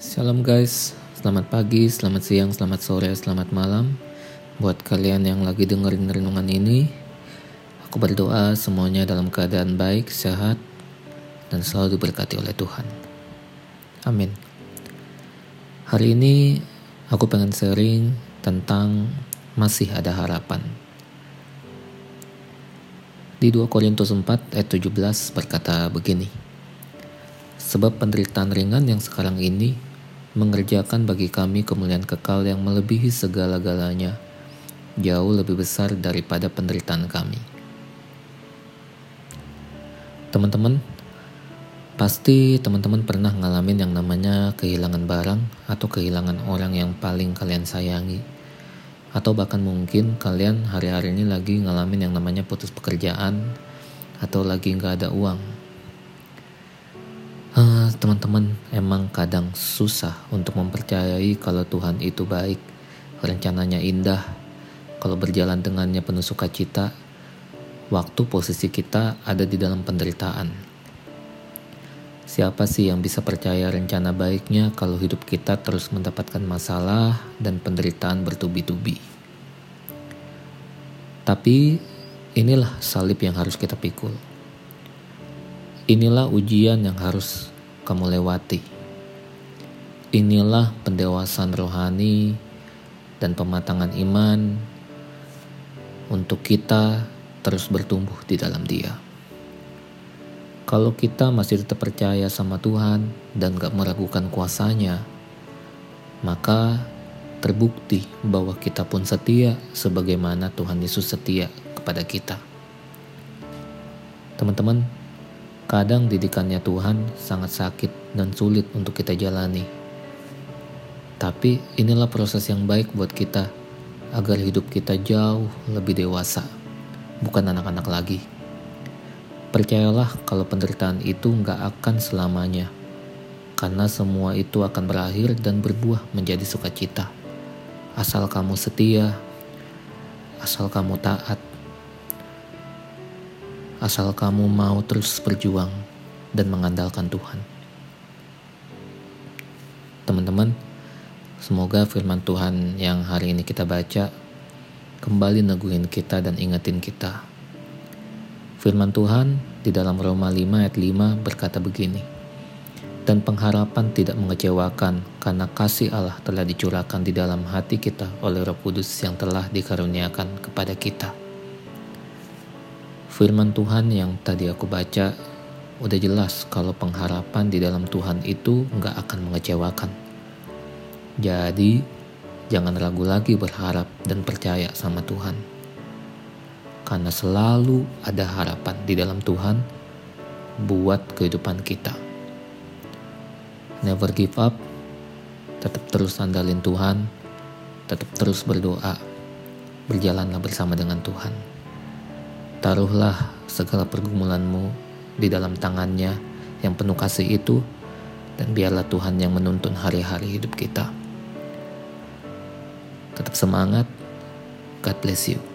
Shalom guys, selamat pagi, selamat siang, selamat sore, selamat malam. Buat kalian yang lagi dengerin renungan ini Aku berdoa semuanya dalam keadaan baik, sehat, dan selalu diberkati oleh Tuhan. Amin. Hari ini aku pengen sharing tentang masih ada harapan. Di 2 Korintus 4 ayat 17 berkata begini Sebab penderitaan ringan yang sekarang ini mengerjakan bagi kami kemuliaan kekal yang melebihi segala-galanya, jauh lebih besar daripada penderitaan kami. Teman-teman, pasti teman-teman pernah ngalamin yang namanya kehilangan barang atau kehilangan orang yang paling kalian sayangi. Atau bahkan mungkin kalian hari-hari ini lagi ngalamin yang namanya putus pekerjaan atau lagi nggak ada uang teman-teman emang kadang susah untuk mempercayai kalau Tuhan itu baik, rencananya indah, kalau berjalan dengannya penuh sukacita, waktu posisi kita ada di dalam penderitaan. Siapa sih yang bisa percaya rencana baiknya kalau hidup kita terus mendapatkan masalah dan penderitaan bertubi-tubi? Tapi inilah salib yang harus kita pikul Inilah ujian yang harus kamu lewati. Inilah pendewasaan rohani dan pematangan iman untuk kita terus bertumbuh di dalam Dia. Kalau kita masih tetap percaya sama Tuhan dan gak meragukan kuasanya, maka terbukti bahwa kita pun setia sebagaimana Tuhan Yesus setia kepada kita. Teman-teman, Kadang didikannya Tuhan sangat sakit dan sulit untuk kita jalani. Tapi inilah proses yang baik buat kita agar hidup kita jauh lebih dewasa, bukan anak-anak lagi. Percayalah kalau penderitaan itu nggak akan selamanya, karena semua itu akan berakhir dan berbuah menjadi sukacita. Asal kamu setia, asal kamu taat, asal kamu mau terus berjuang dan mengandalkan Tuhan. Teman-teman, semoga firman Tuhan yang hari ini kita baca kembali neguhin kita dan ingetin kita. Firman Tuhan di dalam Roma 5 ayat 5 berkata begini, Dan pengharapan tidak mengecewakan karena kasih Allah telah dicurahkan di dalam hati kita oleh roh kudus yang telah dikaruniakan kepada kita. Firman Tuhan yang tadi aku baca udah jelas kalau pengharapan di dalam Tuhan itu nggak akan mengecewakan. Jadi jangan ragu lagi berharap dan percaya sama Tuhan. Karena selalu ada harapan di dalam Tuhan buat kehidupan kita. Never give up, tetap terus andalin Tuhan, tetap terus berdoa, berjalanlah bersama dengan Tuhan. Taruhlah segala pergumulanmu di dalam tangannya yang penuh kasih itu, dan biarlah Tuhan yang menuntun hari-hari hidup kita. Tetap semangat, God bless you.